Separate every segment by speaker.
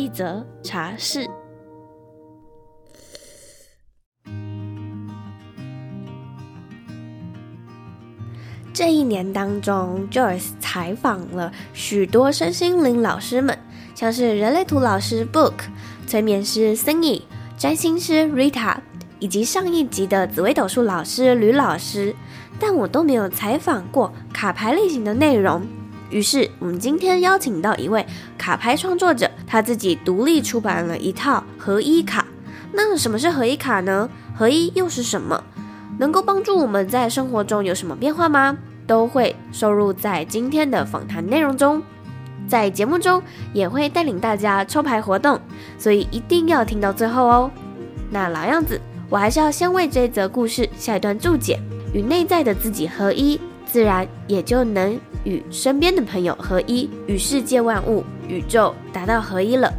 Speaker 1: 一则茶室。这一年当中，Joyce 采访了许多身心灵老师们，像是人类图老师 Book、催眠师 Cindy、占星师 Rita，以及上一集的紫微斗数老师吕老师，但我都没有采访过卡牌类型的内容。于是，我们今天邀请到一位卡牌创作者，他自己独立出版了一套合一卡。那什么是合一卡呢？合一又是什么？能够帮助我们在生活中有什么变化吗？都会收录在今天的访谈内容中。在节目中也会带领大家抽牌活动，所以一定要听到最后哦。那老样子，我还是要先为这则故事下一段注解：与内在的自己合一，自然也就能与身边的朋友合一，与世界万物、宇宙达到合一了。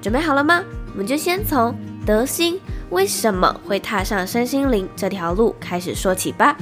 Speaker 1: 准备好了吗？我们就先从德心为什么会踏上身心灵这条路开始说起吧。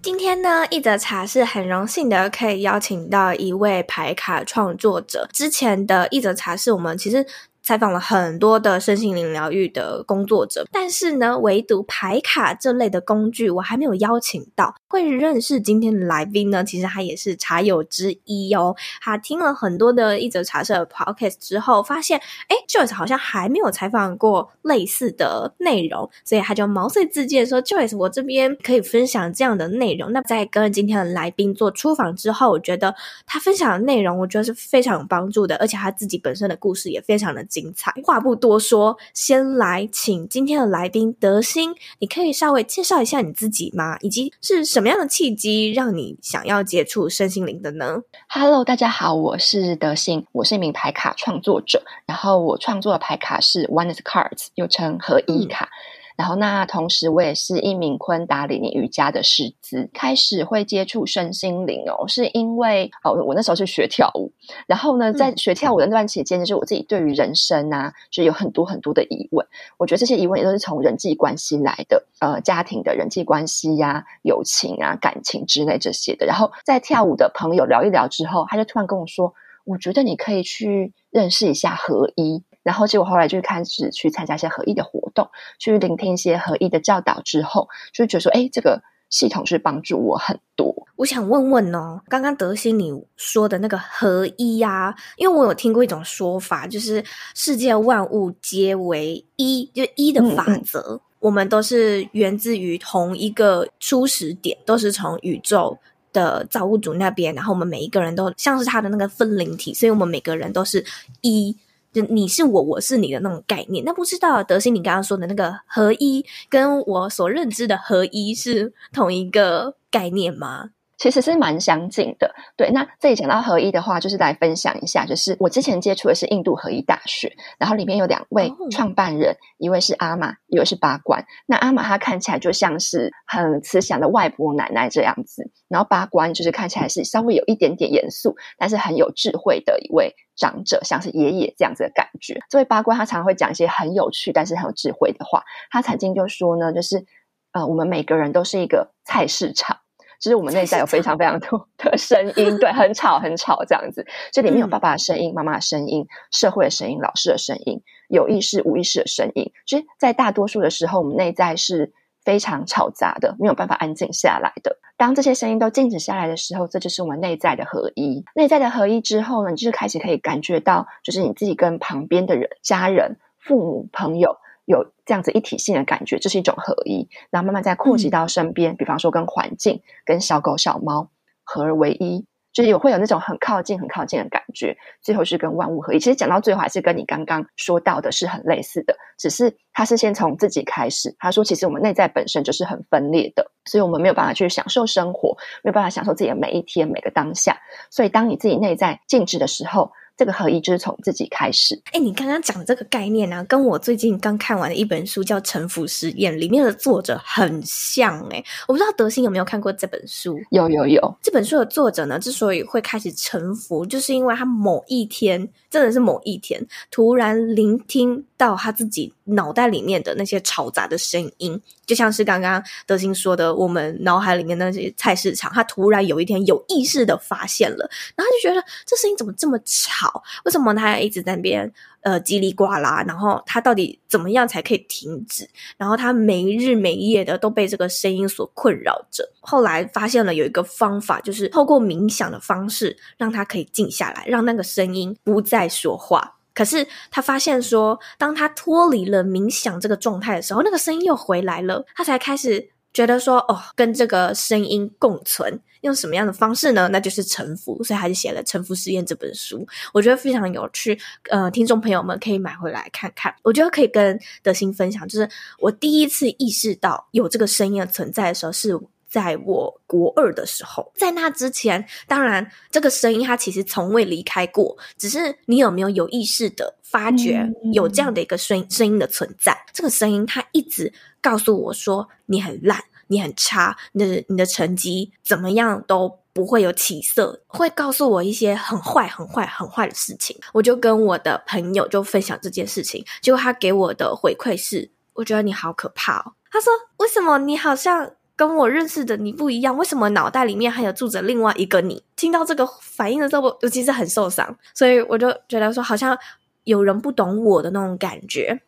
Speaker 1: 今天呢，一则茶室很荣幸的可以邀请到一位牌卡创作者。之前的一则茶室，我们其实。采访了很多的身心灵疗愈的工作者，但是呢，唯独牌卡这类的工具，我还没有邀请到。会认识今天的来宾呢，其实他也是茶友之一哦。他听了很多的一则茶社 podcast 之后，发现，哎，Joyce 好像还没有采访过类似的内容，所以他就毛遂自荐说，Joyce，我这边可以分享这样的内容。那在跟今天的来宾做初访之后，我觉得他分享的内容，我觉得是非常有帮助的，而且他自己本身的故事也非常的。精彩，话不多说，先来请今天的来宾德兴，你可以稍微介绍一下你自己吗？以及是什么样的契机让你想要接触身心灵的呢
Speaker 2: ？Hello，大家好，我是德兴，我是一名牌卡创作者，然后我创作的牌卡是 Oneness Cards，又称合一卡。嗯然后，那同时我也是一名昆达里尼瑜伽的师资，开始会接触身心灵哦，是因为哦，我那时候是学跳舞，然后呢，在学跳舞的那段期间，就是我自己对于人生啊，就有很多很多的疑问。我觉得这些疑问也都是从人际关系来的，呃，家庭的人际关系呀、啊、友情啊、感情之类这些的。然后在跳舞的朋友聊一聊之后，他就突然跟我说：“我觉得你可以去认识一下合一。”然后结果后来就开始去参加一些合一的活动，去聆听一些合一的教导之后，就觉得说，哎，这个系统是帮助我很多。
Speaker 1: 我想问问哦，刚刚德心你说的那个合一呀、啊，因为我有听过一种说法，就是世界万物皆为一，就一的法则，嗯嗯，我们都是源自于同一个初始点，都是从宇宙的造物主那边，然后我们每一个人都像是他的那个分灵体，所以我们每个人都是一。就你是我，我是你的那种概念，那不知道德心你刚刚说的那个合一，跟我所认知的合一是同一个概念吗？
Speaker 2: 其实是蛮相近的，对。那这里讲到合一的话，就是来分享一下，就是我之前接触的是印度合一大学，然后里面有两位创办人，哦、一位是阿玛，一位是八关。那阿玛她看起来就像是很慈祥的外婆奶奶这样子，然后八关就是看起来是稍微有一点点严肃，但是很有智慧的一位长者，像是爷爷这样子的感觉。这位巴关他常常会讲一些很有趣，但是很有智慧的话。他曾经就说呢，就是呃，我们每个人都是一个菜市场。其实我们内在有非常非常多 的声音，对，很吵很吵这样子。这里面有爸爸的声音、妈妈的声音、社会的声音、老师的声音、有意识、无意识的声音。其实，在大多数的时候，我们内在是非常吵杂的，没有办法安静下来的。当这些声音都静止下来的时候，这就是我们内在的合一。内在的合一之后呢，你就是开始可以感觉到，就是你自己跟旁边的人、家人、父母、朋友。有这样子一体性的感觉，这是一种合一，然后慢慢再扩及到身边，嗯、比方说跟环境、跟小狗、小猫合而为一，就是有会有那种很靠近、很靠近的感觉。最后是跟万物合一。其实讲到最后，还是跟你刚刚说到的是很类似的，只是他是先从自己开始。他说，其实我们内在本身就是很分裂的，所以我们没有办法去享受生活，没有办法享受自己的每一天、每个当下。所以当你自己内在静止的时候，这个合一就是从自己开始。
Speaker 1: 哎，你刚刚讲的这个概念呢、啊，跟我最近刚看完的一本书叫《臣服实验》里面的作者很像。哎，我不知道德心有没有看过这本书？
Speaker 2: 有有有。
Speaker 1: 这本书的作者呢，之所以会开始臣服，就是因为他某一天，真的是某一天，突然聆听到他自己脑袋里面的那些嘈杂的声音，就像是刚刚德心说的，我们脑海里面那些菜市场，他突然有一天有意识的发现了，然后他就觉得这声音怎么这么吵？为什么他一直在边呃叽里呱啦？然后他到底怎么样才可以停止？然后他没日没夜的都被这个声音所困扰着。后来发现了有一个方法，就是透过冥想的方式，让他可以静下来，让那个声音不再说话。可是他发现说，当他脱离了冥想这个状态的时候，那个声音又回来了。他才开始觉得说，哦，跟这个声音共存，用什么样的方式呢？那就是臣服。所以他就写了《臣服实验》这本书，我觉得非常有趣。呃，听众朋友们可以买回来看看。我觉得可以跟德心分享，就是我第一次意识到有这个声音的存在的时候是。在我国二的时候，在那之前，当然这个声音它其实从未离开过，只是你有没有有意识的发觉有这样的一个声声音的存在？嗯、这个声音它一直告诉我说你很烂，你很差，你的你的成绩怎么样都不会有起色，会告诉我一些很坏、很坏、很坏的事情。我就跟我的朋友就分享这件事情，结果他给我的回馈是：我觉得你好可怕哦。他说：为什么你好像？跟我认识的你不一样，为什么脑袋里面还有住着另外一个你？听到这个反应的时候，我其实很受伤，所以我就觉得说，好像有人不懂我的那种感觉。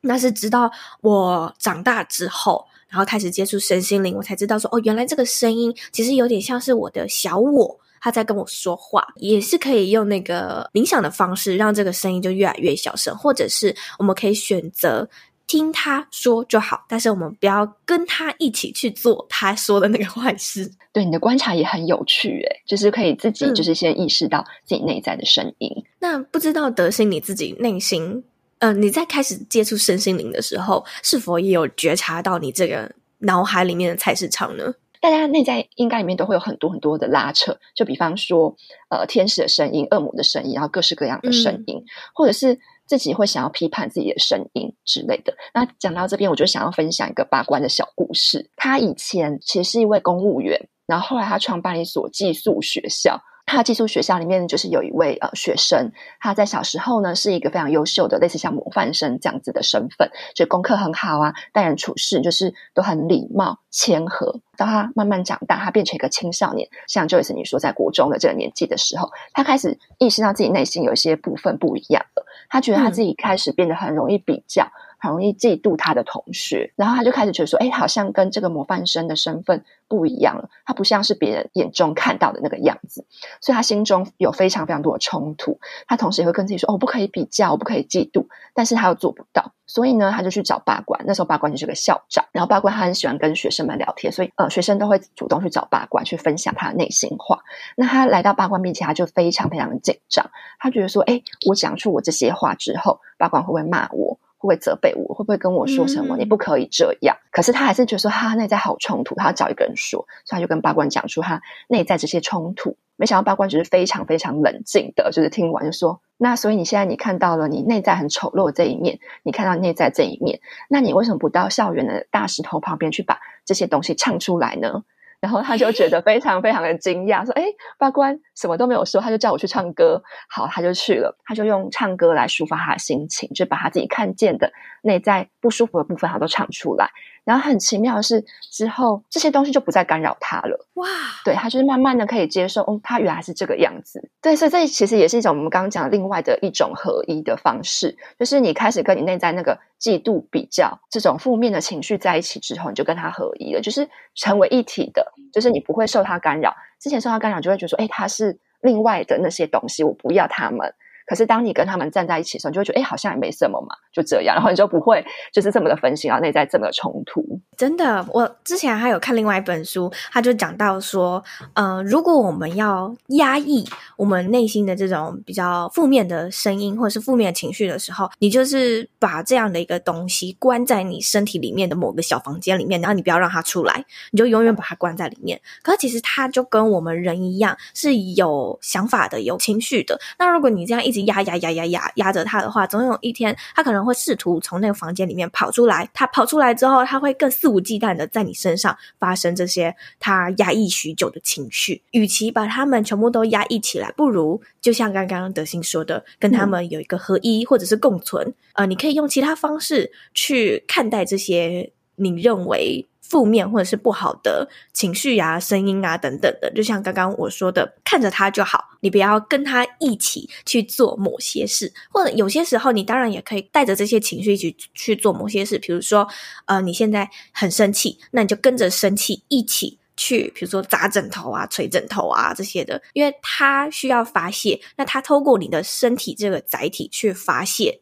Speaker 1: 那是直到我长大之后，然后开始接触身心灵，我才知道说，哦，原来这个声音其实有点像是我的小我，他在跟我说话，也是可以用那个冥想的方式，让这个声音就越来越小声，或者是我们可以选择。听他说就好，但是我们不要跟他一起去做他说的那个坏事。
Speaker 2: 对，你的观察也很有趣，诶，就是可以自己就是先意识到自己内在的声音。
Speaker 1: 嗯。那不知道德心你自己内心，呃，你在开始接触身心灵的时候，是否也有觉察到你这个脑海里面的菜市场呢？
Speaker 2: 大家内在应该里面都会有很多很多的拉扯，就比方说，呃，天使的声音、恶魔的声音，然后各式各样的声音，嗯、或者是。自己会想要批判自己的声音之类的。那讲到这边，我就想要分享一个八卦的小故事。他以前其实是一位公务员，然后后来他创办了一所寄宿学校。他寄宿学校里面就是有一位呃学生，他在小时候呢是一个非常优秀的，类似像模范生这样子的身份，就功课很好啊，待人处事就是都很礼貌谦和。当他慢慢长大，他变成一个青少年，像 Joyce 你说在国中的这个年纪的时候，他开始意识到自己内心有一些部分不一样了。他觉得他自己开始变得很容易比较。嗯很容易嫉妒他的同学，然后他就开始觉得说：“哎，好像跟这个模范生的身份不一样了，他不像是别人眼中看到的那个样子。”所以，他心中有非常非常多的冲突。他同时也会跟自己说：“哦，不可以比较，我不可以嫉妒。”但是他又做不到，所以呢，他就去找八官。那时候，八官就是个校长，然后八官他很喜欢跟学生们聊天，所以呃，学生都会主动去找八官去分享他的内心话。那他来到八官面前，他就非常非常的紧张，他觉得说：“哎，我讲出我这些话之后，八官会不会骂我？”会不会责备我？会不会跟我说什么？你不可以这样。可是他还是觉得说他内在好冲突，他要找一个人说，所以他就跟八关讲出他内在这些冲突。没想到八关只是非常非常冷静的，就是听完就说：“那所以你现在你看到了你内在很丑陋的这一面，你看到内在这一面，那你为什么不到校园的大石头旁边去把这些东西唱出来呢？”然后他就觉得非常非常的惊讶，说：“哎，法官什么都没有说，他就叫我去唱歌。好，他就去了。他就用唱歌来抒发他的心情，就把他自己看见的内在不舒服的部分，他都唱出来。然后很奇妙的是，之后这些东西就不再干扰他了。哇，对，他就是慢慢的可以接受，哦，他原来是这个样子。对，所以这其实也是一种我们刚刚讲的另外的一种合一的方式，就是你开始跟你内在那个嫉妒、比较这种负面的情绪在一起之后，你就跟他合一了，就是成为一体的。就是你不会受他干扰，之前受他干扰就会觉得说，哎，他是另外的那些东西，我不要他们。可是当你跟他们站在一起的时候，你就会觉得，哎，好像也没什么嘛，就这样，然后你就不会就是这么的分心，然后内在这么的冲突。
Speaker 1: 真的，我之前还有看另外一本书，他就讲到说，呃，如果我们要压抑我们内心的这种比较负面的声音或者是负面情绪的时候，你就是把这样的一个东西关在你身体里面的某个小房间里面，然后你不要让它出来，你就永远把它关在里面。可是其实它就跟我们人一样，是有想法的、有情绪的。那如果你这样一直压压压压压压着它的话，总有一天它可能会试图从那个房间里面跑出来。他跑出来之后，他会更肆无忌惮的在你身上发生这些他压抑许久的情绪。与其把他们全部都压抑起来，不如就像刚刚德兴说的，跟他们有一个合一或者是共存。嗯、呃，你可以用其他方式去看待这些你认为负面或者是不好的情绪啊、声音啊等等的。就像刚刚我说的，看着他就好，你不要跟他一起去做某些事。或者有些时候，你当然也可以带着这些情绪一起去做某些事。比如说，呃，你现在很生气，那你就跟着生气一起。去，比如说砸枕头啊、捶枕头啊这些的，因为他需要发泄，那他透过你的身体这个载体去发泄，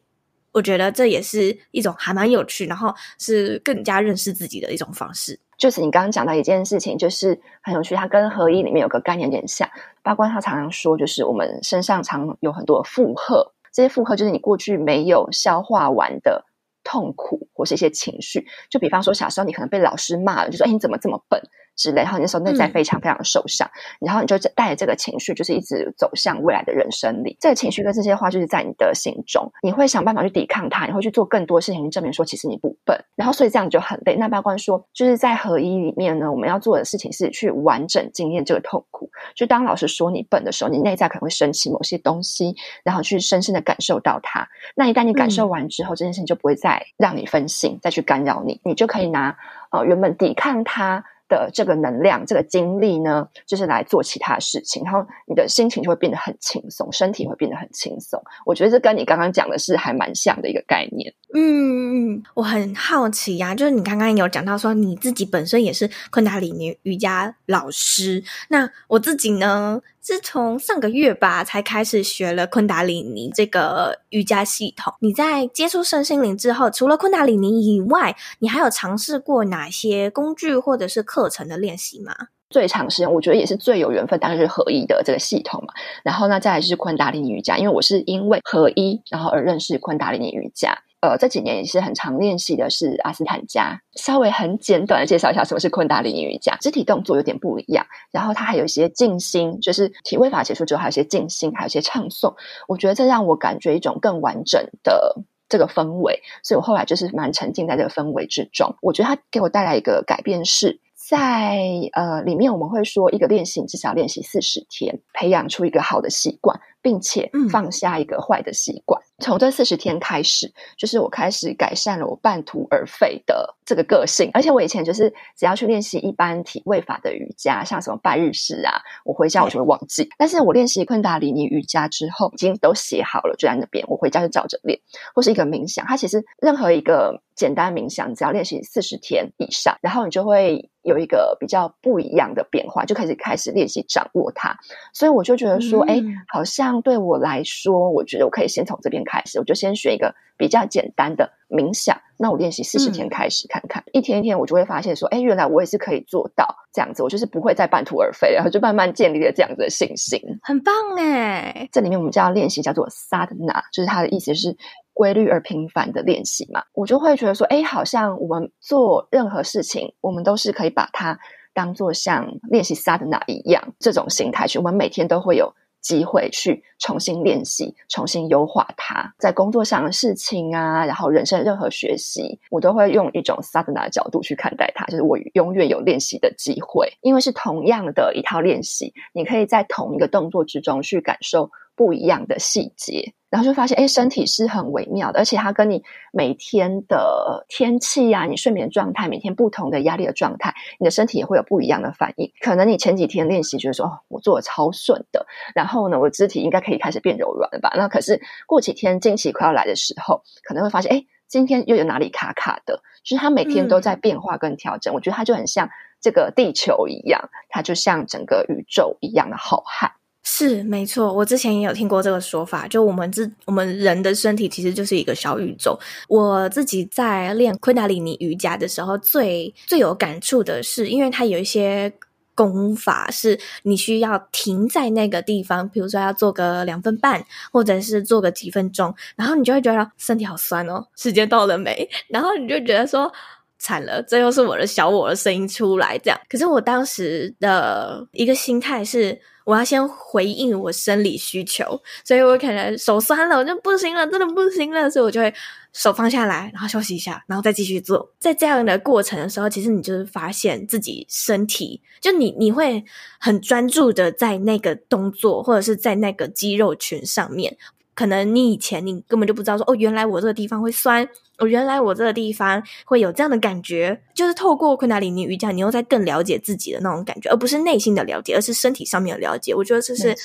Speaker 1: 我觉得这也是一种还蛮有趣，然后是更加认识自己的一种方式。
Speaker 2: 就是你刚刚讲到一件事情，就是很有趣，它跟合一里面有个概念有点像。八卦他常常说，就是我们身上常有很多负荷，这些负荷就是你过去没有消化完的痛苦或是一些情绪。就比方说，小时候你可能被老师骂了，就说：“哎，你怎么这么笨？”之类，然后你那时候内在非常非常的受伤，嗯、然后你就带着这个情绪，就是一直走向未来的人生里。这个情绪跟这些话，就是在你的心中，你会想办法去抵抗它，你会去做更多事情去证明说，其实你不笨。然后，所以这样就很累。那八关说，就是在合一里面呢，我们要做的事情是去完整经验这个痛苦。就当老师说你笨的时候，你内在可能会升起某些东西，然后去深深的感受到它。那一旦你感受完之后，嗯、这件事情就不会再让你分心，再去干扰你，你就可以拿呃原本抵抗它。的这个能量，这个精力呢，就是来做其他事情，然后你的心情就会变得很轻松，身体会变得很轻松。我觉得这跟你刚刚讲的是还蛮像的一个概念。
Speaker 1: 嗯，我很好奇呀、就是你刚刚有讲到说你自己本身也是昆达里尼瑜伽老师，那我自己呢，自从上个月吧才开始学了昆达里尼这个瑜伽系统。你在接触身心灵之后，除了昆达里尼以外，你还有尝试过哪些工具或者是课程的练习吗？
Speaker 2: 最长时间，我觉得也是最有缘分，当然是合一的这个系统嘛。然后呢，再来就是昆达里尼瑜伽，因为我是因为合一，然后而认识昆达里尼瑜伽。呃，这几年也是很常练习的是阿斯坦加。稍微很简短的介绍一下什么是昆达里尼瑜伽。肢体动作有点不一样，然后它还有一些静心，就是体位法结束之后还有一些静心，还有一些唱诵。我觉得这让我感觉一种更完整的这个氛围，所以我后来就是蛮沉浸在这个氛围之中。我觉得它给我带来一个改变是。在呃里面，我们会说一个练习，至少练习四十天，培养出一个好的习惯，并且放下一个坏的习惯。嗯、从这四十天开始，就是我开始改善了我半途而废的这个个性。而且我以前就是只要去练习一般体位法的瑜伽，像什么拜日式啊，我回家我就会忘记。嗯、但是我练习昆达里尼瑜伽之后，已经都写好了，就在那边，我回家就照着练，或是一个冥想。它其实任何一个简单冥想，只要练习四十天以上，然后你就会。有一个比较不一样的变化，就开始开始练习掌握它，所以我就觉得说，哎、嗯，好像对我来说，我觉得我可以先从这边开始，我就先学一个比较简单的冥想。那我练习四十天开始看看，嗯、一天一天，我就会发现说，哎，原来我也是可以做到这样子，我就是不会再半途而废，然后就慢慢建立了这样子的信心，
Speaker 1: 很棒哎。
Speaker 2: 这里面我们叫练习叫做 sadhana，就是它的意思是。规律而频繁的练习嘛，我就会觉得说，哎，好像我们做任何事情，我们都是可以把它当做像练习萨德纳一样这种心态去。我们每天都会有机会去重新练习、重新优化它。在工作上的事情啊，然后人生任何学习，我都会用一种萨德纳的角度去看待它，就是我永远有练习的机会，因为是同样的一套练习，你可以在同一个动作之中去感受不一样的细节。然后就发现，哎，身体是很微妙的，而且它跟你每天的天气啊，你睡眠状态，每天不同的压力的状态，你的身体也会有不一样的反应。可能你前几天练习，觉得说，哦，我做的超顺的，然后呢，我肢体应该可以开始变柔软了吧？那可是过几天经期快要来的时候，可能会发现，哎，今天又有哪里卡卡的？就是它每天都在变化跟调整。嗯、我觉得它就很像这个地球一样，它就像整个宇宙一样的浩瀚。
Speaker 1: 是没错，我之前也有听过这个说法，就我们自我们人的身体其实就是一个小宇宙。我自己在练昆达里尼瑜伽的时候，最最有感触的是，因为它有一些功法是你需要停在那个地方，比如说要做个两分半，或者是做个几分钟，然后你就会觉得身体好酸哦，时间到了没？然后你就觉得说惨了，这又是我的小我的声音出来这样。可是我当时的一个心态是。我要先回应我生理需求，所以我可能手酸了，我就不行了，真的不行了，所以我就会手放下来，然后休息一下，然后再继续做。在这样的过程的时候，其实你就是发现自己身体，就你你会很专注的在那个动作，或者是在那个肌肉群上面。可能你以前你根本就不知道说哦，原来我这个地方会酸，哦，原来我这个地方会有这样的感觉，就是透过昆达里尼瑜伽，你又在更了解自己的那种感觉，而不是内心的了解，而是身体上面的了解。我觉得这是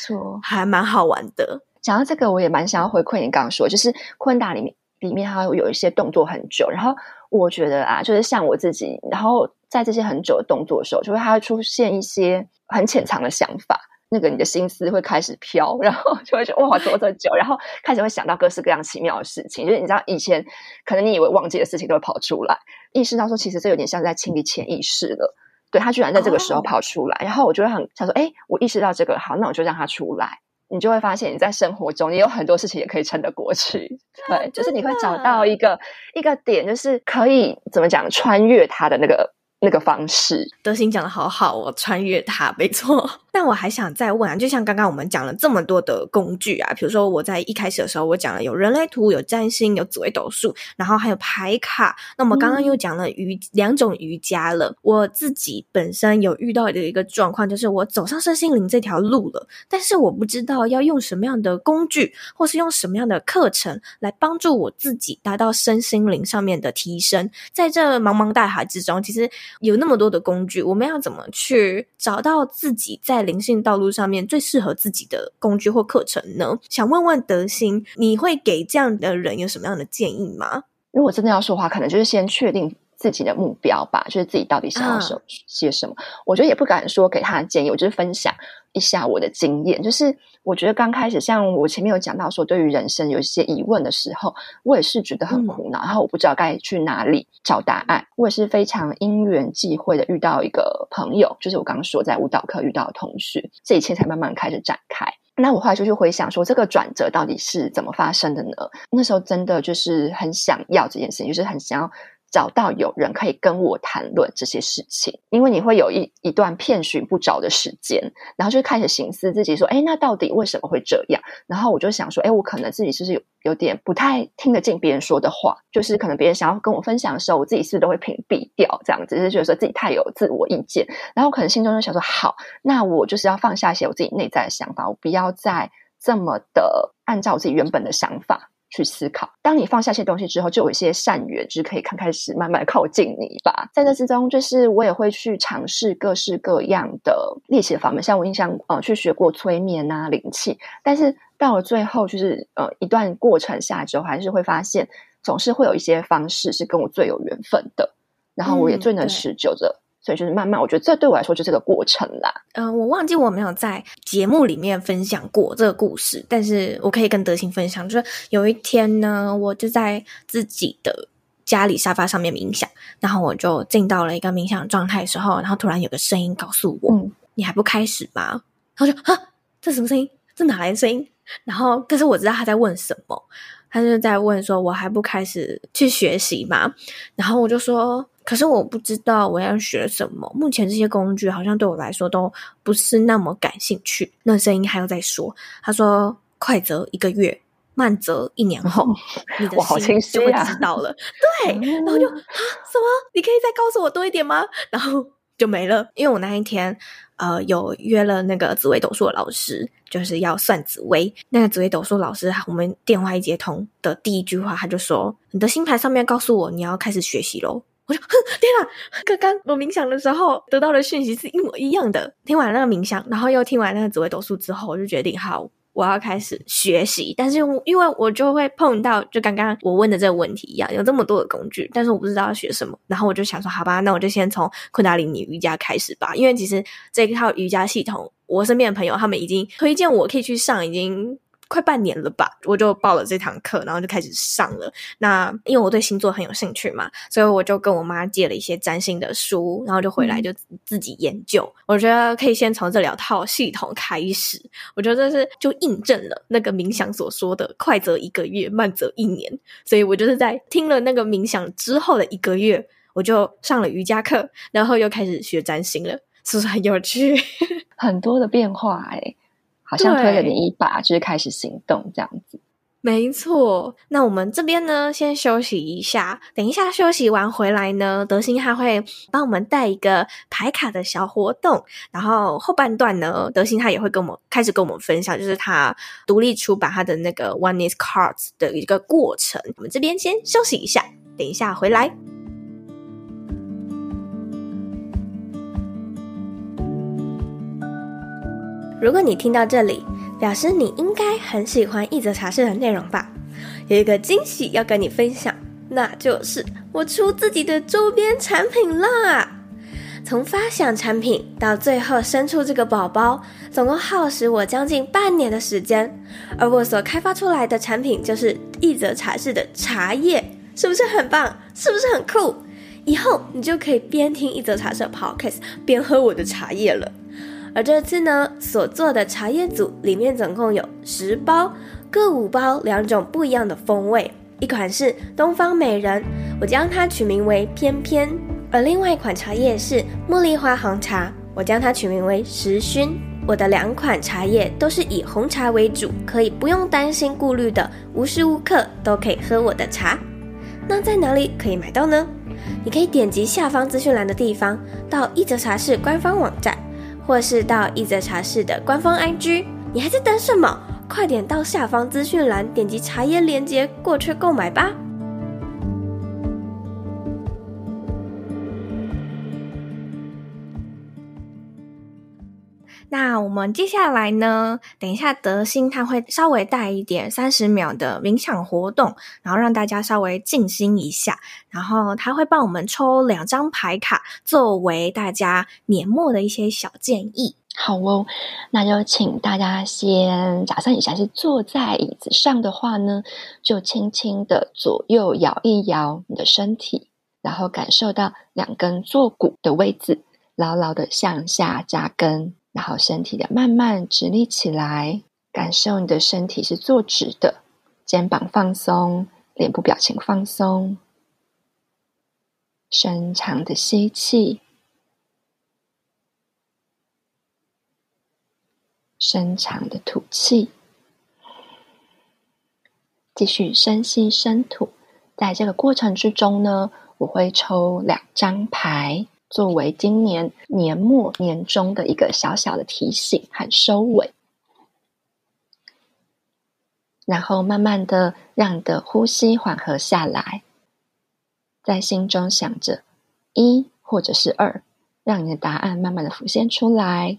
Speaker 1: 还蛮好玩的。
Speaker 2: 讲到这个，我也蛮想要回馈你刚刚说，就是昆达里面里面它有一些动作很久，然后我觉得啊，就是像我自己，然后在这些很久的动作的时候，就会它会出现一些很潜藏的想法。那个你的心思会开始飘，然后就会觉得哇，做这么久，然后开始会想到各式各样奇妙的事情。就是你知道以前可能你以为忘记的事情都会跑出来，意识到说其实这有点像在清理潜意识了。对，他居然在这个时候跑出来，然后我就会很想说，哎，我意识到这个，好，那我就让他出来。你就会发现你在生活中也有很多事情也可以撑得过去。对，就是你会找到一个一个点，就是可以怎么讲穿越它的那个那个方式。
Speaker 1: 德心讲的好好哦，穿越它，没错。但我还想再问啊，就像刚刚我们讲了这么多的工具啊，比如说我在一开始的时候我讲了有人类图、有占星、有紫微斗数，然后还有牌卡。那我们刚刚又讲了瑜两种瑜伽了。我自己本身有遇到的一个状况，就是我走上身心灵这条路了，但是我不知道要用什么样的工具，或是用什么样的课程来帮助我自己达到身心灵上面的提升。在这茫茫大海之中，其实有那么多的工具，我们要怎么去找到自己在灵性道路上面最适合自己的工具或课程呢？想问问德心，你会给这样的人有什么样的建议吗？
Speaker 2: 如果真的要说的话，可能就是先确定自己的目标吧，就是自己到底想要什些什么。啊、我觉得也不敢说给他的建议，我就是分享一下我的经验。就是我觉得刚开始，像我前面有讲到说，对于人生有一些疑问的时候，我也是觉得很苦恼，嗯、然后我不知道该去哪里找答案。我也是非常因缘际会的遇到一个朋友，就是我刚刚说在舞蹈课遇到的同学，这一切才慢慢开始展开。那我后来就去回想说，这个转折到底是怎么发生的呢？那时候真的就是很想要这件事情，就是很想要。找到有人可以跟我谈论这些事情，因为你会有一一段遍寻不着的时间，然后就开始寻思自己说：“哎，那到底为什么会这样？”然后我就想说：“哎，我可能自己是不是有有点不太听得进别人说的话？就是可能别人想要跟我分享的时候，我自己是不是都会屏蔽掉，这样子，就是觉得说自己太有自我意见。然后可能心中就想说：好，那我就是要放下一些我自己内在的想法，我不要再这么的按照我自己原本的想法。”去思考，当你放下一些东西之后，就有一些善缘，就是可以看开始慢慢靠近你吧。在这之中，就是我也会去尝试各式各样的练习的方面，像我印象呃去学过催眠啊、灵气，但是到了最后，就是呃一段过程下来之后，还是会发现总是会有一些方式是跟我最有缘分的，然后我也最能持久的。嗯所以就是慢慢，我觉得这对我来说就是个过程啦。
Speaker 1: 嗯、呃，我忘记我没有在节目里面分享过这个故事，但是我可以跟德行分享。就是有一天呢，我就在自己的家里沙发上面冥想，然后我就进到了一个冥想状态的时候，然后突然有个声音告诉我：“嗯、你还不开始吗？”然后就啊，这什么声音？这哪来的声音？然后，可是我知道他在问什么，他就在问说：“我还不开始去学习吗？”然后我就说。可是我不知道我要学什么，目前这些工具好像对我来说都不是那么感兴趣。那声音还要再说，他说：“快则一个月，慢则一年后，你的心就会知道了。”对，然后就啊，什么？你可以再告诉我多一点吗？然后就没了。因为我那一天呃有约了那个紫微斗数的老师，就是要算紫薇。那个紫薇斗数老师，我们电话一接通的第一句话，他就说：“你的星盘上面告诉我，你要开始学习喽。”我就哼，天哪！刚刚我冥想的时候得到的讯息是一模一样的。听完那个冥想，然后又听完那个紫微斗数之后，我就决定好，我要开始学习。但是因为我就会碰到，就刚刚我问的这个问题一样，有这么多的工具，但是我不知道要学什么。然后我就想说，好吧，那我就先从昆达里尼瑜伽开始吧。因为其实这一套瑜伽系统我身边的朋友他们已经推荐我可以去上，已经。快半年了吧，我就报了这堂课，然后就开始上了。那因为我对星座很有兴趣嘛，所以我就跟我妈借了一些占星的书，然后就回来就自己研究。嗯、我觉得可以先从这两套系统开始。我觉得这是就印证了那个冥想所说的“快则一个月，慢则一年”。所以我就是在听了那个冥想之后的一个月，我就上了瑜伽课，然后又开始学占星了，是不是很有趣？
Speaker 2: 很多的变化哎、欸。好像推了你一把，就是开始行动这样子。
Speaker 1: 没错，那我们这边呢，先休息一下。等一下休息完回来呢，德兴他会帮我们带一个排卡的小活动。然后后半段呢，德兴他也会跟我们开始跟我们分享，就是他独立出版他的那个 Oneness Cards 的一个过程。我们这边先休息一下，等一下回来。如果你听到这里，表示你应该很喜欢一则茶室的内容吧？有一个惊喜要跟你分享，那就是我出自己的周边产品啦！从发想产品到最后生出这个宝宝，总共耗时我将近半年的时间。而我所开发出来的产品就是一则茶室的茶叶，是不是很棒？是不是很酷？以后你就可以边听一则茶室 Podcast 边喝我的茶叶了。而这次呢，所做的茶叶组里面总共有十包，各五包，两种不一样的风味。一款是东方美人，我将它取名为翩翩；而另外一款茶叶是茉莉花红茶，我将它取名为时熏。我的两款茶叶都是以红茶为主，可以不用担心顾虑的，无时无刻都可以喝我的茶。那在哪里可以买到呢？你可以点击下方资讯栏的地方，到一泽茶室官方网站。或是到一泽茶室的官方 IG，你还在等什么？快点到下方资讯栏点击茶叶链接过去购买吧。那我们接下来呢？等一下，德心他会稍微带一点三十秒的冥想活动，然后让大家稍微静心一下。然后他会帮我们抽两张牌卡，作为大家年末的一些小建议。
Speaker 2: 好哦，那就请大家先假设你现在是坐在椅子上的话呢，就轻轻的左右摇一摇你的身体，然后感受到两根坐骨的位置牢牢的向下扎根。然后身体的慢慢直立起来，感受你的身体是坐直的，肩膀放松，脸部表情放松，深长的吸气，深长的吐气，继续深吸深吐。在这个过程之中呢，我会抽两张牌。作为今年年末年终的一个小小的提醒和收尾，然后慢慢的让你的呼吸缓和下来，在心中想着一或者是二，让你的答案慢慢的浮现出来。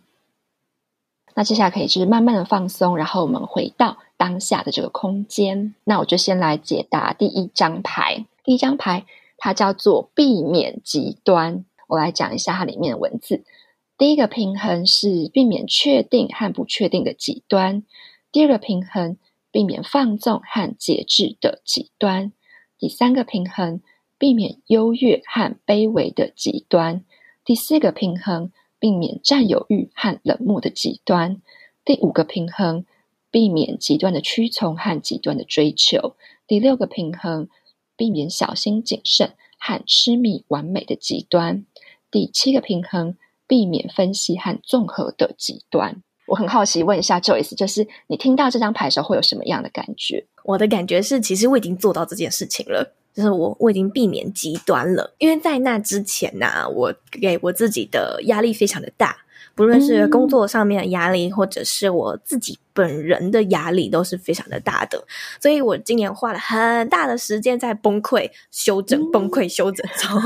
Speaker 2: 那接下来可以就是慢慢的放松，然后我们回到当下的这个空间。那我就先来解答第一张牌，第一张牌它叫做避免极端。我来讲一下它里面的文字。第一个平衡是避免确定和不确定的极端；第二个平衡避免放纵和节制的极端；第三个平衡避免优越和卑微的极端；第四个平衡避免占有欲和冷漠的极端；第五个平衡避免极端的屈从和极端的追求；第六个平衡避免小心谨慎和痴迷完美的极端。第七个平衡，避免分析和综合的极端。我很好奇，问一下 Joyce，就是你听到这张牌的时候会有什么样的感觉？
Speaker 1: 我的感觉是，其实我已经做到这件事情了，就是我我已经避免极端了。因为在那之前呢、啊，我给我自己的压力非常的大，不论是工作上面的压力，嗯、或者是我自己本人的压力，都是非常的大的。所以我今年花了很大的时间在崩溃、修整、嗯、崩溃、修整中。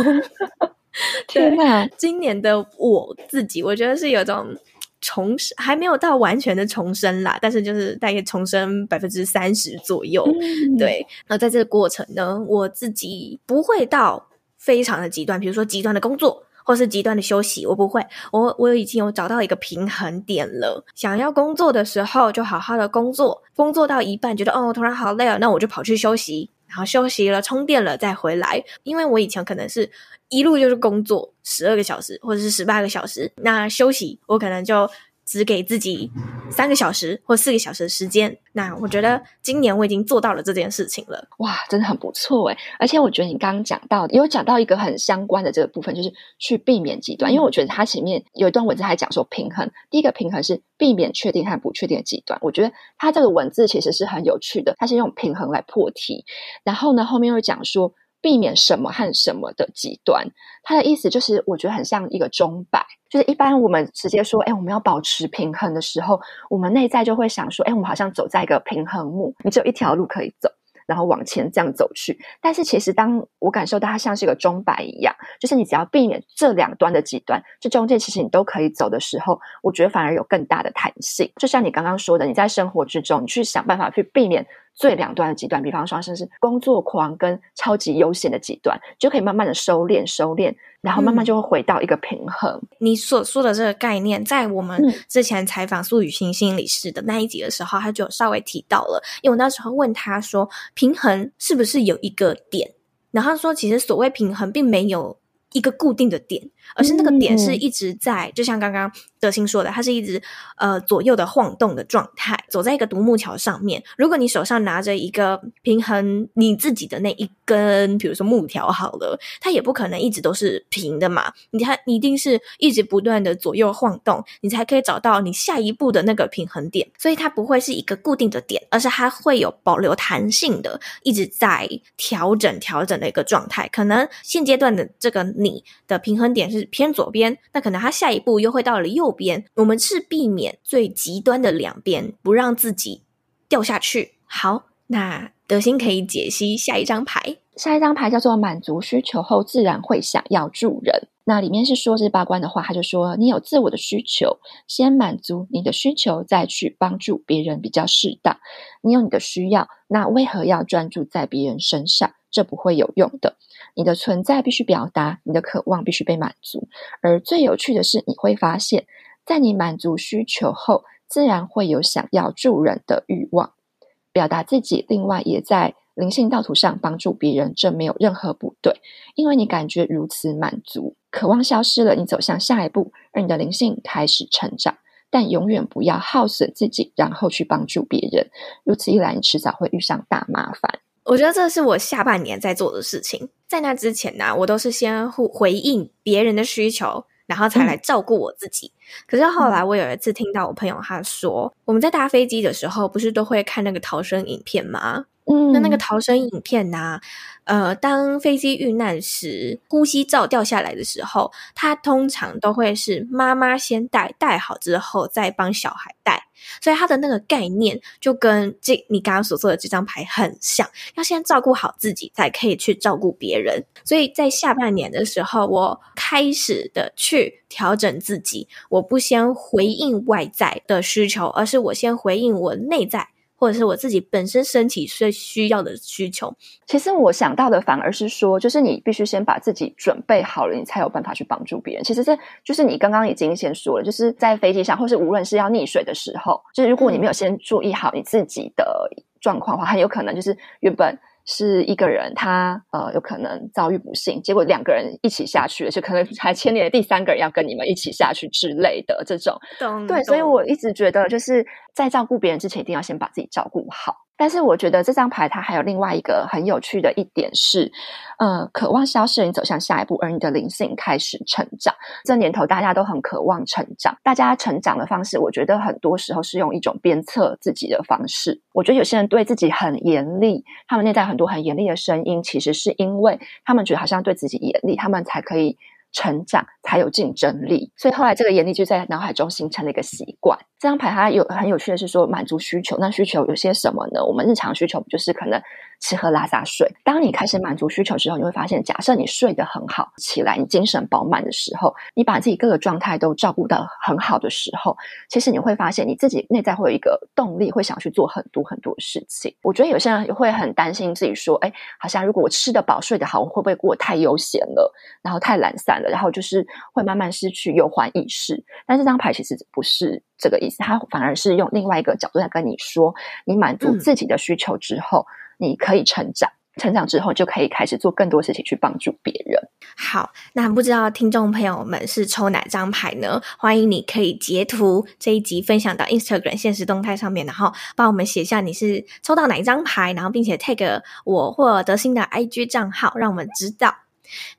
Speaker 1: 天呐，今年的我自己，我觉得是有种重生，还没有到完全的重生啦，但是就是大概重生百分之三十左右。嗯、对，那在这个过程呢，我自己不会到非常的极端，比如说极端的工作，或是极端的休息，我不会。我我已经有找到一个平衡点了。想要工作的时候，就好好的工作，工作到一半觉得哦，突然好累了，那我就跑去休息，然后休息了，充电了再回来。因为我以前可能是一路就是工作十二个小时或者是十八个小时，那休息我可能就。只给自己三个小时或四个小时的时间，那我觉得今年我已经做到了这件事情了。
Speaker 2: 哇，真的很不错诶。而且我觉得你刚刚讲到，有讲到一个很相关的这个部分，就是去避免极端。因为我觉得它前面有一段文字还讲说平衡，第一个平衡是避免确定和不确定的极端。我觉得它这个文字其实是很有趣的，它是用平衡来破题。然后呢，后面又讲说。避免什么和什么的极端，它的意思就是，我觉得很像一个钟摆，就是一般我们直接说，哎，我们要保持平衡的时候，我们内在就会想说，哎，我们好像走在一个平衡木，你只有一条路可以走。然后往前这样走去，但是其实当我感受到它像是一个钟摆一样，就是你只要避免这两端的极端，这中间其实你都可以走的时候，我觉得反而有更大的弹性。就像你刚刚说的，你在生活之中，你去想办法去避免最两端的极端，比方说像是工作狂跟超级悠闲的极端，就可以慢慢的收敛收敛。然后慢慢就会回到一个平衡。
Speaker 1: 嗯，你所说的这个概念，在我们之前采访苏雨欣心理师的那一集的时候，他就稍微提到了。因为我那时候问他说，平衡是不是有一个点？然后他说，其实所谓平衡，并没有一个固定的点。而是那个点是一直在，就像刚刚德兴说的，它是一直呃左右的晃动的状态，走在一个独木桥上面。如果你手上拿着一个平衡你自己的那一根，比如说木条好了，它也不可能一直都是平的嘛。你看，你一定是一直不断的左右晃动，你才可以找到你下一步的那个平衡点。所以它不会是一个固定的点，而是它会有保留弹性的，一直在调整调整的一个状态。可能现阶段的这个你的平衡点是。偏左边，那可能它下一步又会到了右边。我们是避免最极端的两边，不让让自己掉下去。好，那德心可以解析下一张牌。
Speaker 2: 下一张牌叫做满足需求后，自然会想要助人。那里面是说这八关的话，他就说你有自我的需求，先满足你的需求，再去帮助别人比较适当。你有你的需要，那为何要专注在别人身上？这不会有用的。你的存在必须表达，你的渴望必须被满足。而最有趣的是，你会发现，在你满足需求后，自然会有想要助人的欲望，表达自己。另外，也在灵性道途上帮助别人，这没有任何不对，因为你感觉如此满足，渴望消失了，你走向下一步，而你的灵性开始成长。但永远不要耗损自己，然后去帮助别人。如此一来，你迟早会遇上大麻烦。
Speaker 1: 我觉得这是我下半年在做的事情。在那之前呢，我都是先回应别人的需求，然后才来照顾我自己。嗯、可是后来，我有一次听到我朋友他说，我们在搭飞机的时候，不是都会看那个逃生影片吗？嗯，那那个逃生影片呐、啊？呃，当飞机遇难时，呼吸罩掉下来的时候，它通常都会是妈妈先戴，戴好之后再帮小孩戴。所以它的那个概念就跟这你刚刚所做的这张牌很像，要先照顾好自己，才可以去照顾别人。所以在下半年的时候，我开始的去调整自己，我不先回应外在的需求，而是我先回应我内在。或者是我自己本身身体最需要的需求。
Speaker 2: 其实我想到的反而是说，就是你必须先把自己准备好了，你才有办法去帮助别人。其实这就是你刚刚已经先说了，就是在飞机上，或是无论是要溺水的时候，就是如果你没有先注意好你自己的状况的话，很有可能就是原本。是一个人，他呃有可能遭遇不幸，结果两个人一起下去了，就可能还牵连了第三个人要跟你们一起下去之类的这种。
Speaker 1: 懂
Speaker 2: 对，所以我一直觉得，就是在照顾别人之前，一定要先把自己照顾好。但是我觉得这张牌它还有另外一个很有趣的一点是，呃，渴望消失，你走向下一步，而你的灵性开始成长。这年头大家都很渴望成长，大家成长的方式，我觉得很多时候是用一种鞭策自己的方式。我觉得有些人对自己很严厉，他们内在很多很严厉的声音，其实是因为他们觉得好像对自己严厉，他们才可以成长，才有竞争力。所以后来这个严厉就在脑海中形成了一个习惯。这张牌它有很有趣的是说满足需求，那需求有些什么呢？我们日常需求不就是可能吃喝拉撒睡？当你开始满足需求之后，你会发现，假设你睡得很好，起来你精神饱满的时候，你把自己各个状态都照顾得很好的时候，其实你会发现你自己内在会有一个动力，会想去做很多很多事情。我觉得有些人会很担心自己说，哎，好像如果我吃得饱、睡得好，我会不会过太悠闲了，然后太懒散了，然后就是会慢慢失去忧患意识。但这张牌其实不是这个意思，它反而是用另外一个角度在跟你说，你满足自己的需求之后，嗯、你可以成长，成长之后就可以开始做更多事情去帮助别人。
Speaker 1: 好，那不知道听众朋友们是抽哪张牌呢？欢迎你可以截图这一集分享到 Instagram 现实动态上面，然后帮我们写下你是抽到哪一张牌，然后并且 tag 我或德心的 IG 账号，让我们知道。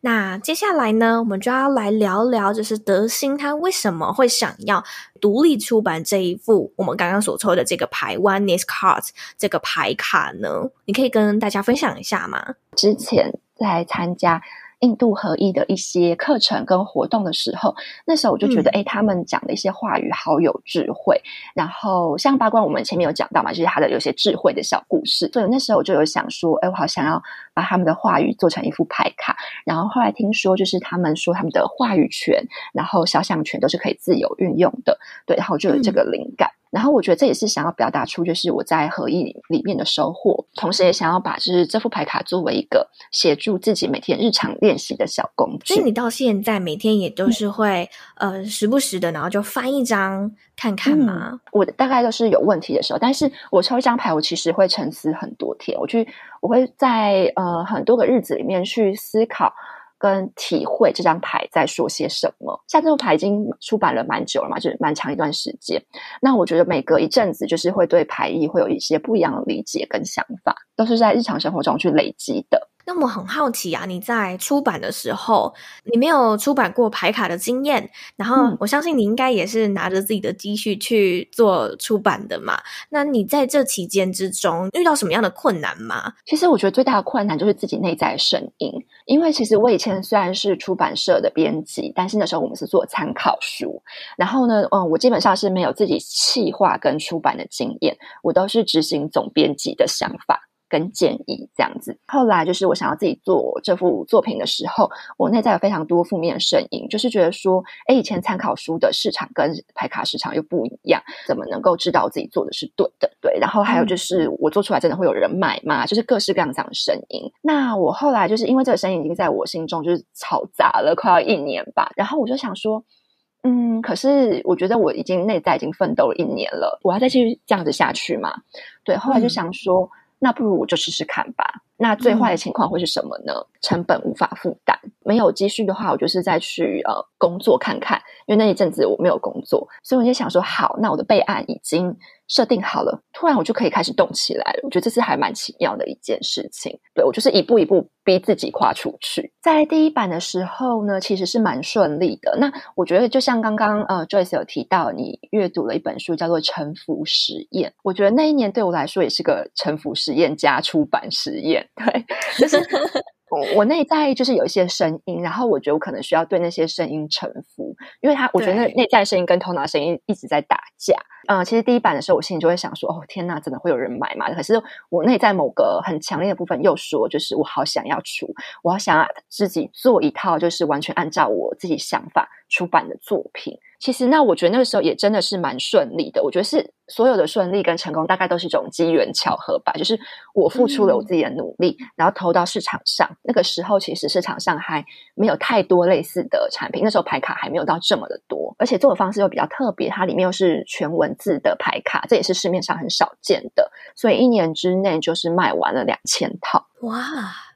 Speaker 1: 那接下来呢，我们就要来聊聊，就是德心他为什么会想要独立出版这一副我们刚刚所抽的这个牌 Oneness Cards 这个牌卡呢？你可以跟大家分享一下吗？
Speaker 2: 之前在参加。印度合一的一些课程跟活动的时候，那时候我就觉得，哎、嗯，他们讲的一些话语好有智慧。然后像八卦，我们前面有讲到嘛，就是他的有些智慧的小故事。所以那时候我就有想说，哎，我好想要把他们的话语做成一副牌卡。然后后来听说，就是他们说他们的话语权，然后肖像权都是可以自由运用的。对，然后就有这个灵感。嗯然后我觉得这也是想要表达出，就是我在合意里面的收获，同时也想要把就是这副牌卡作为一个协助自己每天日常练习的小工具。
Speaker 1: 所以你到现在每天也都是会、嗯、呃时不时的，然后就翻一张看看吗？
Speaker 2: 嗯、我大概都是有问题的时候，但是我抽一张牌，我其实会沉思很多天，我去我会在呃很多个日子里面去思考。跟体会这张牌在说些什么？像这副牌已经出版了蛮久了嘛，就是蛮长一段时间。那我觉得每隔一阵子，就是会对牌意会有一些不一样的理解跟想法，都是在日常生活中去累积的。
Speaker 1: 那我很好奇啊，你在出版的时候，你没有出版过牌卡的经验，然后我相信你应该也是拿着自己的积蓄去做出版的嘛。那你在这期间之中遇到什么样的困难吗？
Speaker 2: 其实我觉得最大的困难就是自己内在的声音，因为其实我以前虽然是出版社的编辑，但是那时候我们是做参考书，然后呢，嗯，我基本上是没有自己企划跟出版的经验，我都是执行总编辑的想法。跟建议这样子，后来就是我想要自己做这幅作品的时候，我内在有非常多负面声音，就是觉得说，哎，以前参考书的市场跟排卡市场又不一样，怎么能够知道自己做的是对的？对，然后还有就是我做出来真的会有人买吗？就是各式各样这样的声音。那我后来就是因为这个声音已经在我心中就是嘈杂了快要一年吧，然后我就想说，嗯，可是我觉得我已经内在已经奋斗了一年了，我要再继续这样子下去嘛？对，后来就想说。嗯那不如我就试试看吧。那最坏的情况会是什么呢？嗯、成本无法负担，没有积蓄的话，我就是再去呃工作看看。因为那一阵子我没有工作，所以我就想说，好，那我的备案已经设定好了，突然我就可以开始动起来了。我觉得这是还蛮奇妙的一件事情。对，我就是一步一步逼自己跨出去。在第一版的时候呢，其实是蛮顺利的。那我觉得就像刚刚呃 Joyce 有提到，你阅读了一本书叫做《沉浮实验》，我觉得那一年对我来说也是个沉浮实验加出版实验。对，就是。我我内在就是有一些声音，然后我觉得我可能需要对那些声音臣服，因为他我觉得那内在声音跟头脑声音一直在打架。嗯，其实第一版的时候，我心里就会想说：“哦，天呐，真的会有人买吗？”可是我内在某个很强烈的部分又说：“就是我好想要出，我好想要自己做一套，就是完全按照我自己想法出版的作品。”其实，那我觉得那个时候也真的是蛮顺利的。我觉得是所有的顺利跟成功，大概都是一种机缘巧合吧。就是我付出了我自己的努力，嗯、然后投到市场上。那个时候，其实市场上还没有太多类似的产品。那时候牌卡还没有到这么的多，而且做的方式又比较特别，它里面又是全文字的牌卡，这也是市面上很少见的。所以一年之内就是卖完了两千套。
Speaker 1: 哇，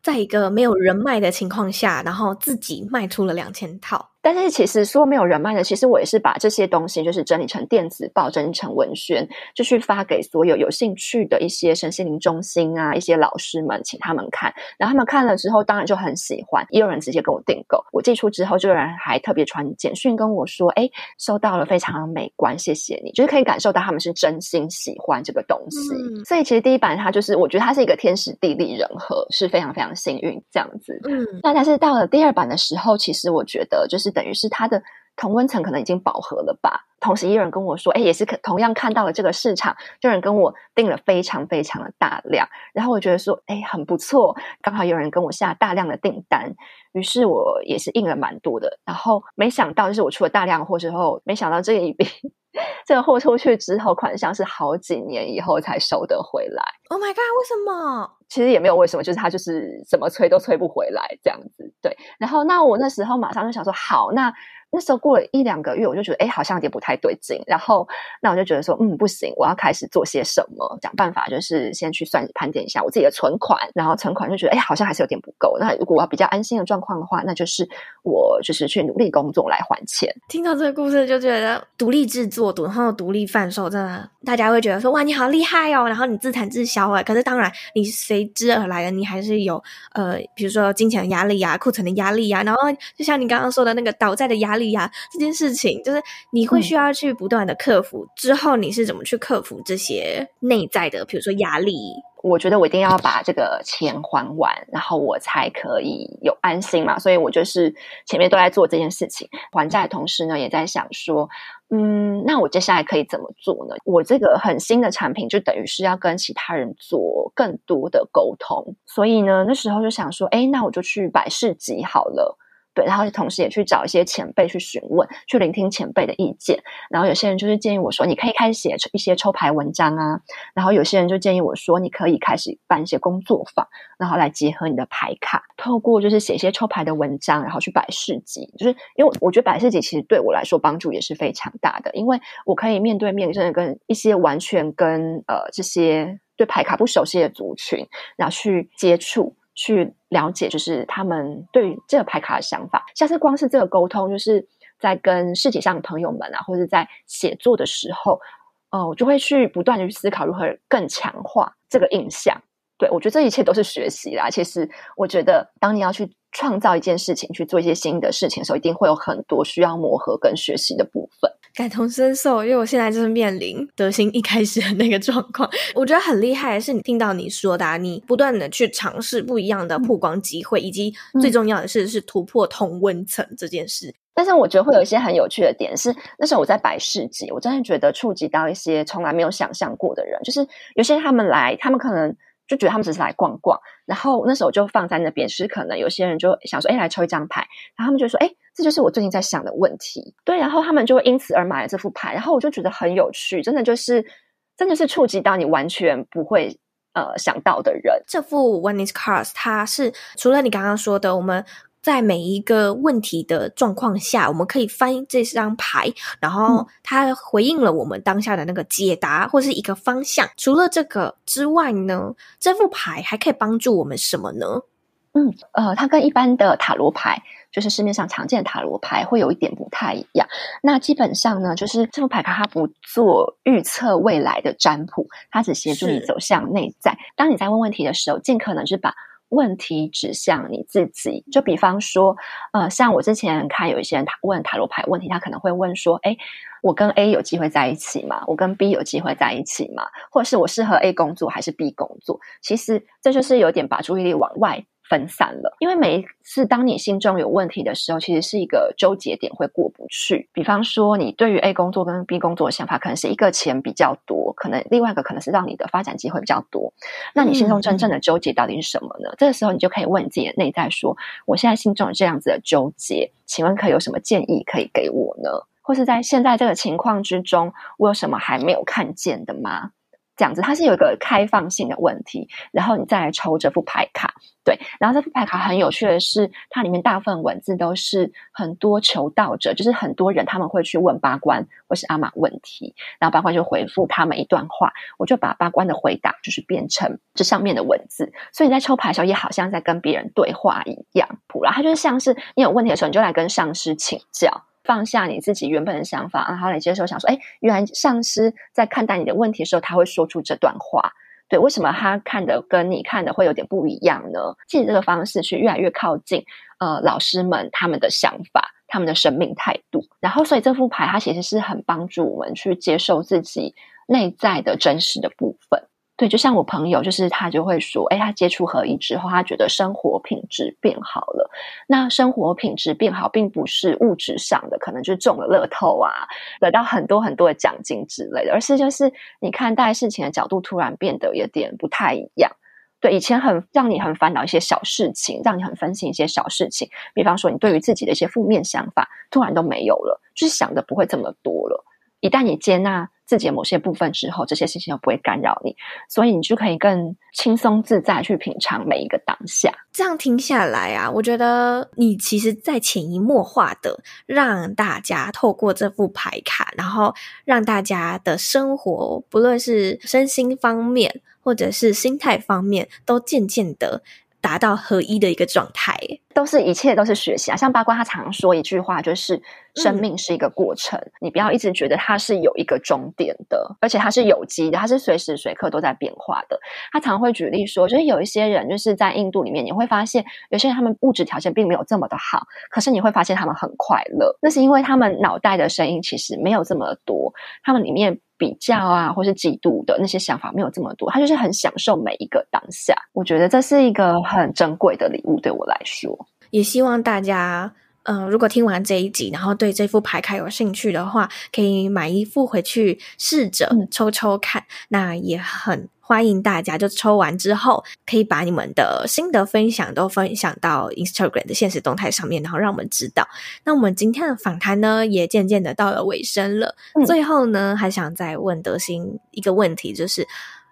Speaker 1: 在一个没有人脉的情况下，然后自己卖出了两千套。
Speaker 2: 但是其实说没有人脉的，其实我也是把这些东西就是整理成电子报，整理成文宣，就去发给所有有兴趣的一些身心灵中心啊，一些老师们，请他们看。然后他们看了之后，当然就很喜欢，也有人直接跟我订购。我寄出之后，就有人还特别传简讯跟我说：“哎，收到了，非常美观，谢谢你。”就是可以感受到他们是真心喜欢这个东西。嗯、所以其实第一版它就是，我觉得它是一个天时地利人和，是非常非常幸运这样子。嗯，那但是到了第二版的时候，其实我觉得就是。等于是它的同温层可能已经饱和了吧，同时也有人跟我说，哎，也是可同样看到了这个市场，就有人跟我订了非常非常的大量，然后我觉得说，哎，很不错，刚好有人跟我下大量的订单，于是我也是印了蛮多的，然后没想到就是我出了大量货之后，没想到这一笔。这个货出去之后，款项是好几年以后才收得回来。
Speaker 1: Oh my god！为什么？
Speaker 2: 其实也没有为什么，就是他就是怎么催都催不回来这样子。对，然后那我那时候马上就想说，好，那。那时候过了一两个月，我就觉得，哎，好像有点不太对劲。然后，那我就觉得说，嗯，不行，我要开始做些什么，想办法，就是先去算盘点一下我自己的存款。然后存款就觉得，哎，好像还是有点不够。那如果我要比较安心的状况的话，那就是我就是去努力工作来还钱。
Speaker 1: 听到这个故事，就觉得独立制作，然后独立贩售，真的大家会觉得说，哇，你好厉害哦。然后你自产自销啊。可是当然，你随之而来的，你还是有呃，比如说金钱的压力呀、库存的压力呀。然后就像你刚刚说的那个倒债的压力呀，这件事情就是你会需要去不断的克服。嗯、之后你是怎么去克服这些内在的，比如说压力？
Speaker 2: 我觉得我一定要把这个钱还完，然后我才可以有安心嘛。所以我就是前面都在做这件事情，还债的同时呢，也在想说，嗯，那我接下来可以怎么做呢？我这个很新的产品，就等于是要跟其他人做更多的沟通。所以呢，那时候就想说，哎，那我就去百事集好了。对，然后同时也去找一些前辈去询问，去聆听前辈的意见。然后有些人就是建议我说，你可以开始写一些抽牌文章啊。然后有些人就建议我说，你可以开始办一些工作坊，然后来结合你的牌卡，透过就是写一些抽牌的文章，然后去摆市集。就是因为我觉得摆市集其实对我来说帮助也是非常大的，因为我可以面对面真的跟一些完全跟呃这些对牌卡不熟悉的族群，然后去接触。去了解，就是他们对于这个牌卡的想法。像是光是这个沟通，就是在跟世界上的朋友们啊，或者在写作的时候，哦、呃，我就会去不断的去思考如何更强化这个印象。对，我觉得这一切都是学习啦。其实我觉得，当你要去创造一件事情，去做一些新的事情的时候，一定会有很多需要磨合跟学习的部分。
Speaker 1: 感同身受，因为我现在就是面临德心一开始的那个状况。我觉得很厉害的是，你听到你说的啊，你不断的去尝试不一样的曝光机会，以及最重要的是是突破同温层这件事。
Speaker 2: 但是我觉得会有一些很有趣的点是，那时候我在百事集，我真的觉得触及到一些从来没有想象过的人，就是有些人他们来，他们可能。就觉得他们只是来逛逛，然后那时候就放在那边，是可能有些人就想说，哎，来抽一张牌，然后他们就说，哎，这就是我最近在想的问题，对，然后他们就会因此而买了这副牌，然后我就觉得很有趣，真的就是，真的是触及到你完全不会呃想到的人。
Speaker 1: 这副 One is Cards，它是除了你刚刚说的，我们。在每一个问题的状况下，我们可以翻这张牌，然后它回应了我们当下的那个解答，或是一个方向。除了这个之外呢，这副牌还可以帮助我们什么呢？
Speaker 2: 嗯，呃，它跟一般的塔罗牌，就是市面上常见的塔罗牌，会有一点不太一样。那基本上呢，就是这副牌卡它不做预测未来的占卜，它只协助你走向内在。当你在问问题的时候，尽可能是把。问题指向你自己，就比方说，呃，像我之前看有一些人他问塔罗牌问题，他可能会问说，哎，我跟 A 有机会在一起吗？我跟 B 有机会在一起吗？或者是我适合 A 工作还是 B 工作？其实这就是有点把注意力往外。分散了，因为每一次当你心中有问题的时候，其实是一个纠结点，会过不去。比方说，你对于 A 工作跟 B 工作的想法，可能是一个钱比较多，可能另外一个可能是让你的发展机会比较多。那你心中真正的纠结到底是什么呢？嗯、这个时候，你就可以问你自己的内在说：我现在心中有这样子的纠结，请问可以有什么建议可以给我呢？或是在现在这个情况之中，我有什么还没有看见的吗？这样子，它是有一个开放性的问题，然后你再来抽这副牌卡，对，然后这副牌卡很有趣的是，它里面大部分文字都是很多求道者，就是很多人他们会去问八关或是阿玛问题，然后八关就回复他们一段话，我就把八关的回答就是变成这上面的文字，所以你在抽牌的时候也好像在跟别人对话一样，然后它就像是你有问题的时候，你就来跟上师请教。放下你自己原本的想法，然后来接受，想说，哎，原来上司在看待你的问题的时候，他会说出这段话。对，为什么他看的跟你看的会有点不一样呢？借这个方式去越来越靠近，呃，老师们他们的想法、他们的生命态度。然后，所以这副牌它其实是很帮助我们去接受自己内在的真实的部分。对，就像我朋友，就是他就会说，哎，他接触合一之后，他觉得生活品质变好了。那生活品质变好，并不是物质上的，可能就是中了乐透啊，得到很多很多的奖金之类的，而是就是你看待事情的角度突然变得有点不太一样。对，以前很让你很烦恼一些小事情，让你很分心一些小事情，比方说你对于自己的一些负面想法，突然都没有了，就是想的不会这么多了。一旦你接纳自己的某些部分之后，这些事情又不会干扰你，所以你就可以更轻松自在去品尝每一个当下。
Speaker 1: 这样听下来啊，我觉得你其实在潜移默化的让大家透过这副牌卡，然后让大家的生活，不论是身心方面或者是心态方面，都渐渐的达到合一的一个状态。
Speaker 2: 都是一切都是学习啊！像八卦他常说一句话，就是生命是一个过程，嗯、你不要一直觉得它是有一个终点的，而且它是有机的，它是随时随刻都在变化的。他常会举例说，就是有一些人就是在印度里面，你会发现有些人他们物质条件并没有这么的好，可是你会发现他们很快乐，那是因为他们脑袋的声音其实没有这么多，他们里面比较啊或是嫉妒的那些想法没有这么多，他就是很享受每一个当下。我觉得这是一个很珍贵的礼物，对我来说。
Speaker 1: 也希望大家，嗯、呃，如果听完这一集，然后对这副牌卡有兴趣的话，可以买一副回去试着抽抽看。嗯、那也很欢迎大家，就抽完之后，可以把你们的心得分享都分享到 Instagram 的现实动态上面，然后让我们知道。那我们今天的访谈呢，也渐渐的到了尾声了。嗯、最后呢，还想再问德心一个问题，就是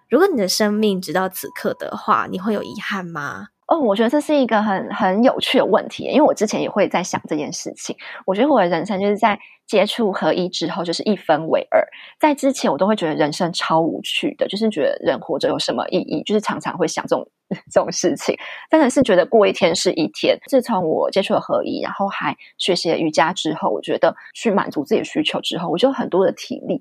Speaker 1: 如果你的生命直到此刻的话，你会有遗憾吗？
Speaker 2: 哦，我觉得这是一个很很有趣的问题，因为我之前也会在想这件事情。我觉得我的人生就是在接触合一之后，就是一分为二。在之前，我都会觉得人生超无趣的，就是觉得人活着有什么意义，就是常常会想这种 这种事情。真的是觉得过一天是一天。自从我接触了合一，然后还学习了瑜伽之后，我觉得去满足自己的需求之后，我就很多的体力。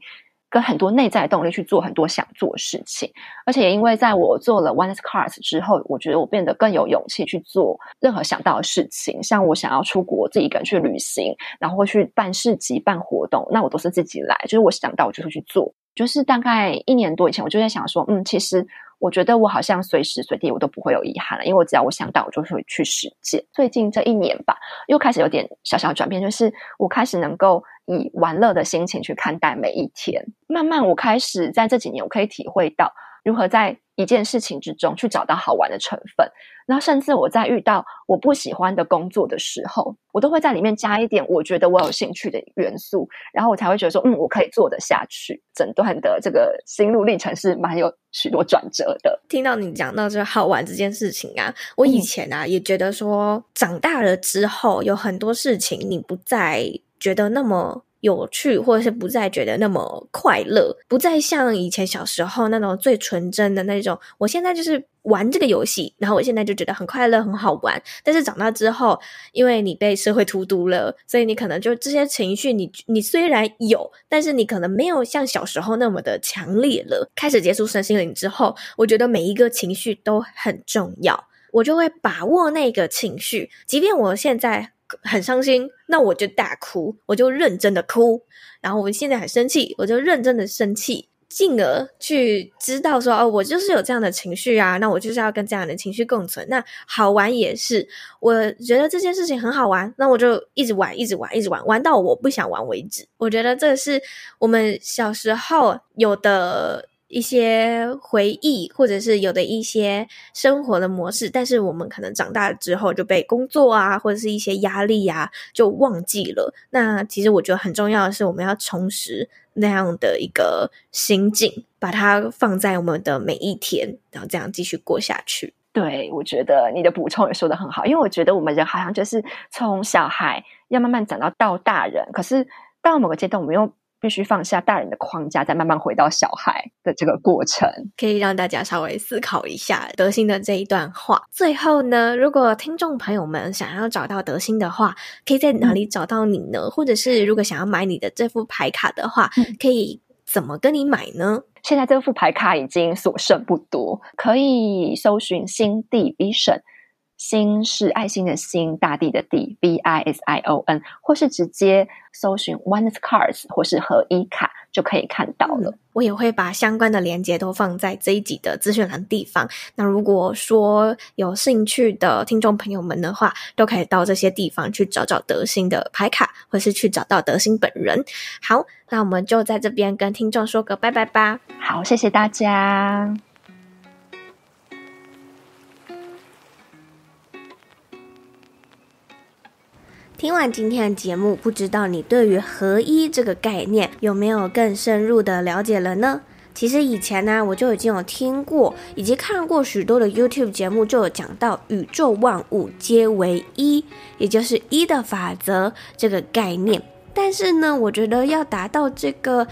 Speaker 2: 跟很多内在动力去做很多想做的事情，而且也因为在我做了 Wellness Cards 之后，我觉得我变得更有勇气去做任何想到的事情。像我想要出国自己一个人去旅行，然后去办市集、办活动，那我都是自己来，就是我想到我就会去做。就是大概一年多以前，我就在想说，嗯，其实我觉得我好像随时随地我都不会有遗憾了，因为我只要我想到，我就会去实践。最近这一年吧，又开始有点小小转变，就是我开始能够以玩乐的心情去看待每一天。慢慢，我开始在这几年，我可以体会到。如何在一件事情之中去找到好玩的成分，然后甚至我在遇到我不喜欢的工作的时候，我都会在里面加一点我觉得我有兴趣的元素，然后我才会觉得说，嗯，我可以做得下去。整段的这个心路历程是蛮有许多转折的。
Speaker 1: 听到你讲到这好玩这件事情啊，我以前啊、嗯、也觉得说，长大了之后有很多事情你不再觉得那么。有趣，或者是不再觉得那么快乐，不再像以前小时候那种最纯真的那种。我现在就是玩这个游戏，然后我现在就觉得很快乐、很好玩。但是长大之后，因为你被社会荼毒了，所以你可能就这些情绪你，你虽然有，但是你可能没有像小时候那么的强烈了。开始接触身心灵之后，我觉得每一个情绪都很重要，我就会把握那个情绪，即便我现在。很伤心，那我就大哭，我就认真的哭。然后我现在很生气，我就认真的生气，进而去知道说，哦，我就是有这样的情绪啊，那我就是要跟这样的情绪共存。那好玩也是，我觉得这件事情很好玩，那我就一直玩，一直玩，一直玩，玩到我不想玩为止。我觉得这是我们小时候有的。一些回忆，或者是有的一些生活的模式，但是我们可能长大之后就被工作啊，或者是一些压力啊，就忘记了。那其实我觉得很重要的是，我们要重拾那样的一个心境，把它放在我们的每一天，然后这样继续过下去。
Speaker 2: 对，我觉得你的补充也说得很好，因为我觉得我们人好像就是从小孩要慢慢长到到大人，可是到某个阶段，我们又。必须放下大人的框架，再慢慢回到小孩的这个过程，
Speaker 1: 可以让大家稍微思考一下德心的这一段话。最后呢，如果听众朋友们想要找到德心的话，可以在哪里找到你呢？嗯、或者是如果想要买你的这副牌卡的话，嗯、可以怎么跟你买呢？
Speaker 2: 现在这副牌卡已经所剩不多，可以搜寻新地 Vision。心是爱心的心，大地的地，V I S I O N，或是直接搜寻 Oneness Cards 或是合一卡就可以看到了。
Speaker 1: 我也会把相关的链接都放在这一集的资讯栏地方。那如果说有兴趣的听众朋友们的话，都可以到这些地方去找找德心的牌卡，或是去找到德心本人。好，那我们就在这边跟听众说个拜拜吧。
Speaker 2: 好，谢谢大家。
Speaker 1: 听完今天的节目，不知道你对于合一这个概念有没有更深入的了解了呢？其实以前呢，我就已经有听过以及看过许多的 YouTube 节目，就有讲到宇宙万物皆为一，也就是一的法则这个概念。但是呢，我觉得要达到这个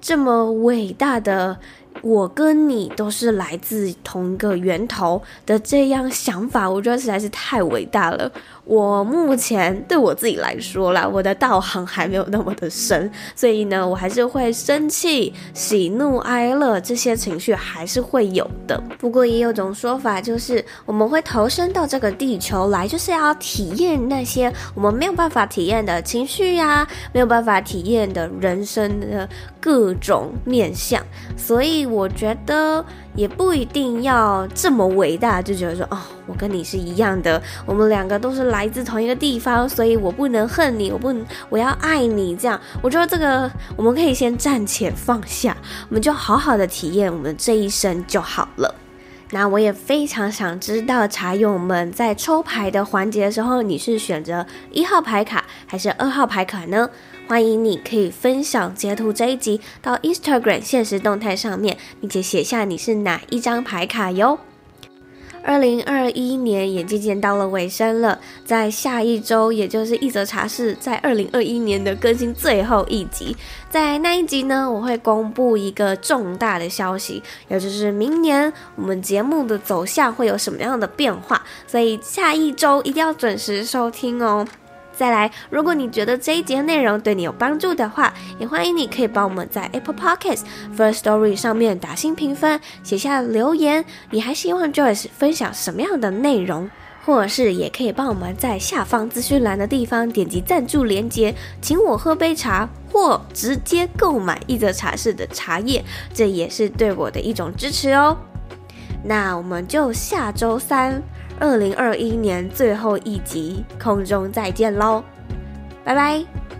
Speaker 1: 这么伟大的。我跟你都是来自同一个源头的这样想法，我觉得实在是太伟大了。我目前对我自己来说啦，我的道行还没有那么的深，所以呢，我还是会生气、喜怒哀乐这些情绪还是会有的。不过也有种说法，就是我们会投身到这个地球来，就是要体验那些我们没有办法体验的情绪呀，没有办法体验的人生的各种面相，所以。我觉得也不一定要这么伟大，就觉得说哦，我跟你是一样的，我们两个都是来自同一个地方，所以我不能恨你，我不，我要爱你。这样，我觉得这个我们可以先暂且放下，我们就好好的体验我们这一生就好了。那我也非常想知道，茶友们在抽牌的环节的时候，你是选择一号牌卡还是二号牌卡呢？欢迎你可以分享截图这一集到 Instagram 现实动态上面，并且写下你是哪一张牌卡哟。二零二一年也渐渐到了尾声了，在下一周，也就是一则茶室在二零二一年的更新最后一集，在那一集呢，我会公布一个重大的消息，也就是明年我们节目的走向会有什么样的变化，所以下一周一定要准时收听哦。再来，如果你觉得这一节内容对你有帮助的话，也欢迎你可以帮我们在 Apple Podcasts First Story 上面打星评分，写下留言。你还希望 Joyce 分享什么样的内容？或者是也可以帮我们在下方资讯栏的地方点击赞助连接，请我喝杯茶，或直接购买一则茶室的茶叶，这也是对我的一种支持哦。那我们就下周三。二零二一年最后一集，空中再见喽，拜拜。